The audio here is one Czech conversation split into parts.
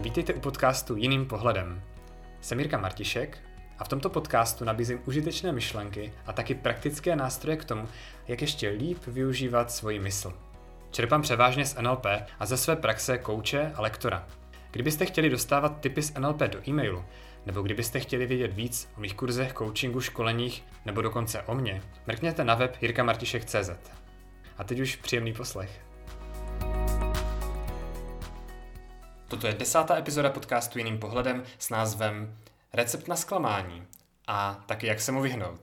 Vítejte u podcastu Jiným pohledem. Jsem Jirka Martišek a v tomto podcastu nabízím užitečné myšlenky a taky praktické nástroje k tomu, jak ještě líp využívat svoji mysl. Čerpám převážně z NLP a ze své praxe kouče a lektora. Kdybyste chtěli dostávat tipy z NLP do e-mailu, nebo kdybyste chtěli vědět víc o mých kurzech, coachingu, školeních, nebo dokonce o mně, mrkněte na web jirkamartišek.cz. A teď už příjemný poslech. Toto je desátá epizoda podcastu Jiným pohledem s názvem Recept na zklamání a taky jak se mu vyhnout.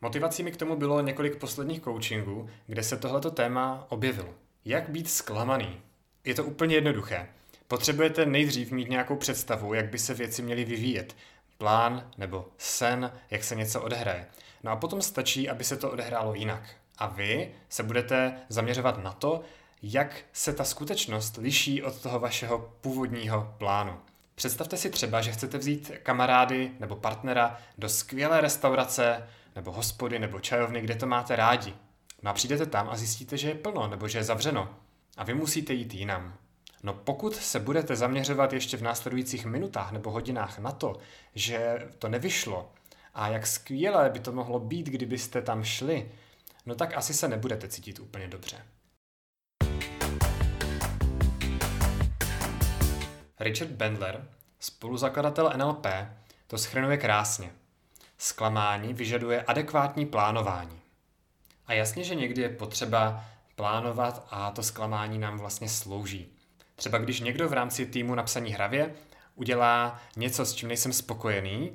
Motivací mi k tomu bylo několik posledních coachingů, kde se tohleto téma objevilo. Jak být zklamaný? Je to úplně jednoduché. Potřebujete nejdřív mít nějakou představu, jak by se věci měly vyvíjet. Plán nebo sen, jak se něco odehraje. No a potom stačí, aby se to odehrálo jinak. A vy se budete zaměřovat na to, jak se ta skutečnost liší od toho vašeho původního plánu. Představte si třeba, že chcete vzít kamarády nebo partnera do skvělé restaurace nebo hospody nebo čajovny, kde to máte rádi. No a přijdete tam a zjistíte, že je plno nebo že je zavřeno. A vy musíte jít jinam. No pokud se budete zaměřovat ještě v následujících minutách nebo hodinách na to, že to nevyšlo a jak skvělé by to mohlo být, kdybyste tam šli, no tak asi se nebudete cítit úplně dobře. Richard Bendler, spoluzakladatel NLP, to schrnuje krásně. Zklamání vyžaduje adekvátní plánování. A jasně, že někdy je potřeba plánovat a to zklamání nám vlastně slouží. Třeba když někdo v rámci týmu napsaní hravě udělá něco, s čím nejsem spokojený,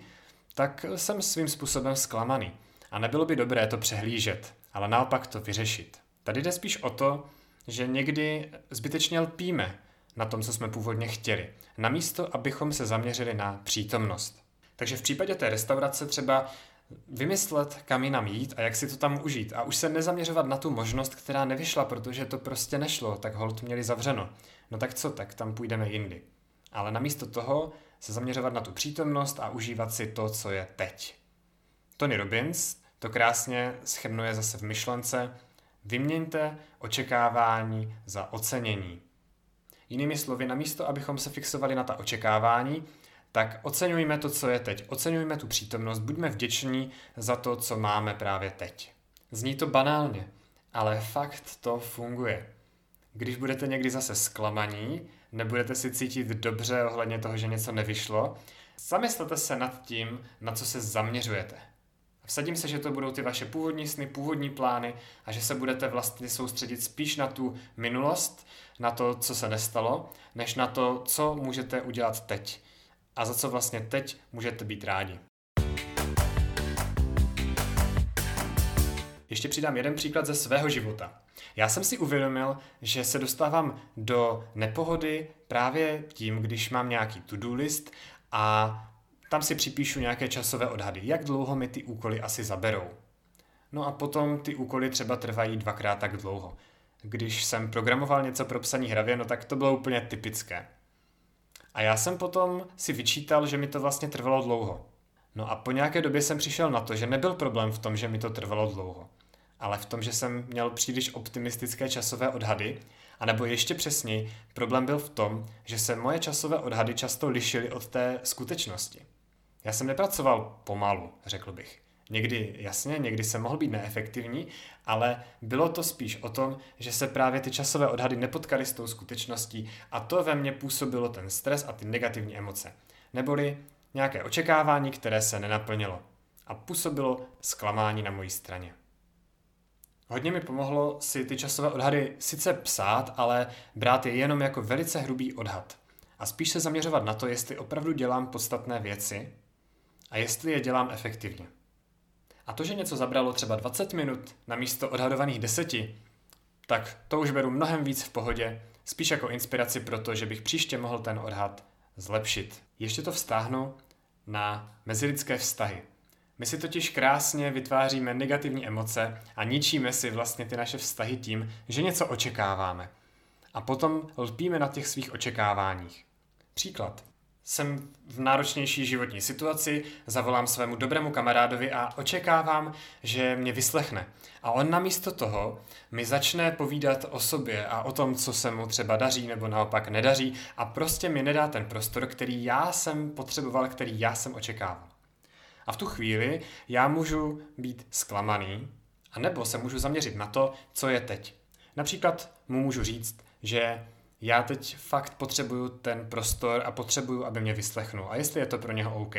tak jsem svým způsobem zklamaný. A nebylo by dobré to přehlížet, ale naopak to vyřešit. Tady jde spíš o to, že někdy zbytečně lpíme na tom, co jsme původně chtěli, namísto abychom se zaměřili na přítomnost. Takže v případě té restaurace třeba vymyslet, kam jinam jít a jak si to tam užít a už se nezaměřovat na tu možnost, která nevyšla, protože to prostě nešlo, tak hold měli zavřeno. No tak co, tak tam půjdeme jindy. Ale namísto toho se zaměřovat na tu přítomnost a užívat si to, co je teď. Tony Robbins to krásně schrnuje zase v myšlence Vyměňte očekávání za ocenění. Jinými slovy, namísto abychom se fixovali na ta očekávání, tak oceňujme to, co je teď. Oceňujme tu přítomnost, buďme vděční za to, co máme právě teď. Zní to banálně, ale fakt to funguje. Když budete někdy zase zklamaní, nebudete si cítit dobře ohledně toho, že něco nevyšlo, zamyslete se nad tím, na co se zaměřujete. Vsadím se, že to budou ty vaše původní sny, původní plány a že se budete vlastně soustředit spíš na tu minulost, na to, co se nestalo, než na to, co můžete udělat teď a za co vlastně teď můžete být rádi. Ještě přidám jeden příklad ze svého života. Já jsem si uvědomil, že se dostávám do nepohody právě tím, když mám nějaký to-do list a tam si připíšu nějaké časové odhady, jak dlouho mi ty úkoly asi zaberou. No a potom ty úkoly třeba trvají dvakrát tak dlouho. Když jsem programoval něco pro psaní hravě, no tak to bylo úplně typické. A já jsem potom si vyčítal, že mi to vlastně trvalo dlouho. No a po nějaké době jsem přišel na to, že nebyl problém v tom, že mi to trvalo dlouho, ale v tom, že jsem měl příliš optimistické časové odhady, a nebo ještě přesněji, problém byl v tom, že se moje časové odhady často lišily od té skutečnosti. Já jsem nepracoval pomalu, řekl bych. Někdy jasně, někdy jsem mohl být neefektivní, ale bylo to spíš o tom, že se právě ty časové odhady nepotkaly s tou skutečností a to ve mně působilo ten stres a ty negativní emoce. Neboli nějaké očekávání, které se nenaplnilo. A působilo zklamání na mojí straně. Hodně mi pomohlo si ty časové odhady sice psát, ale brát je jenom jako velice hrubý odhad. A spíš se zaměřovat na to, jestli opravdu dělám podstatné věci a jestli je dělám efektivně. A to, že něco zabralo třeba 20 minut na místo odhadovaných 10, tak to už beru mnohem víc v pohodě, spíš jako inspiraci pro to, že bych příště mohl ten odhad zlepšit. Ještě to vztáhnu na mezilidské vztahy. My si totiž krásně vytváříme negativní emoce a ničíme si vlastně ty naše vztahy tím, že něco očekáváme. A potom lpíme na těch svých očekáváních. Příklad. Jsem v náročnější životní situaci, zavolám svému dobrému kamarádovi a očekávám, že mě vyslechne. A on namísto toho mi začne povídat o sobě a o tom, co se mu třeba daří nebo naopak nedaří a prostě mi nedá ten prostor, který já jsem potřeboval, který já jsem očekával. A v tu chvíli já můžu být zklamaný, a nebo se můžu zaměřit na to, co je teď. Například mu můžu říct, že já teď fakt potřebuju ten prostor a potřebuju, aby mě vyslechnul. A jestli je to pro něho OK.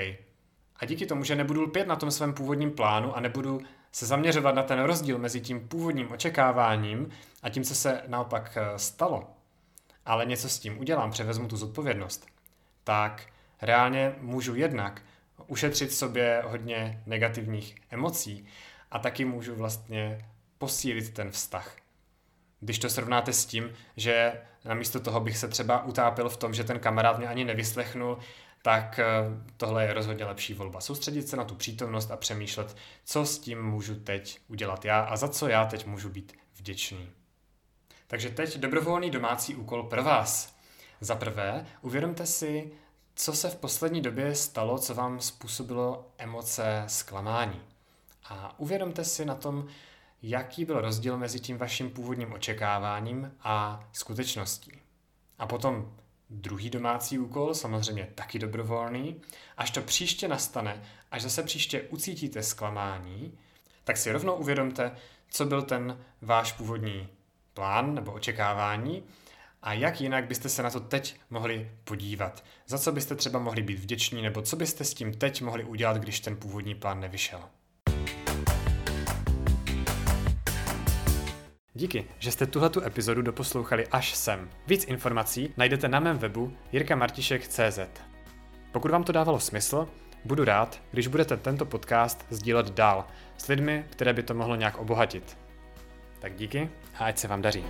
A díky tomu, že nebudu lpět na tom svém původním plánu a nebudu se zaměřovat na ten rozdíl mezi tím původním očekáváním a tím, co se naopak eh, stalo, ale něco s tím udělám, převezmu tu zodpovědnost, tak reálně můžu jednak ušetřit sobě hodně negativních emocí a taky můžu vlastně posílit ten vztah. Když to srovnáte s tím, že namísto toho bych se třeba utápil v tom, že ten kamarád mě ani nevyslechnul, tak eh, tohle je rozhodně lepší volba. Soustředit se na tu přítomnost a přemýšlet, co s tím můžu teď udělat já a za co já teď můžu být vděčný. Takže teď dobrovolný domácí úkol pro vás. Za prvé, uvědomte si, co se v poslední době stalo, co vám způsobilo emoce zklamání. A uvědomte si na tom, jaký byl rozdíl mezi tím vaším původním očekáváním a skutečností. A potom druhý domácí úkol, samozřejmě taky dobrovolný, až to příště nastane, až zase příště ucítíte zklamání, tak si rovnou uvědomte, co byl ten váš původní plán nebo očekávání a jak jinak byste se na to teď mohli podívat. Za co byste třeba mohli být vděční nebo co byste s tím teď mohli udělat, když ten původní plán nevyšel. Díky, že jste tuhletu epizodu doposlouchali až sem. Víc informací najdete na mém webu jirkamartišek.cz. Pokud vám to dávalo smysl, budu rád, když budete tento podcast sdílet dál s lidmi, které by to mohlo nějak obohatit. Tak díky a ať se vám daří.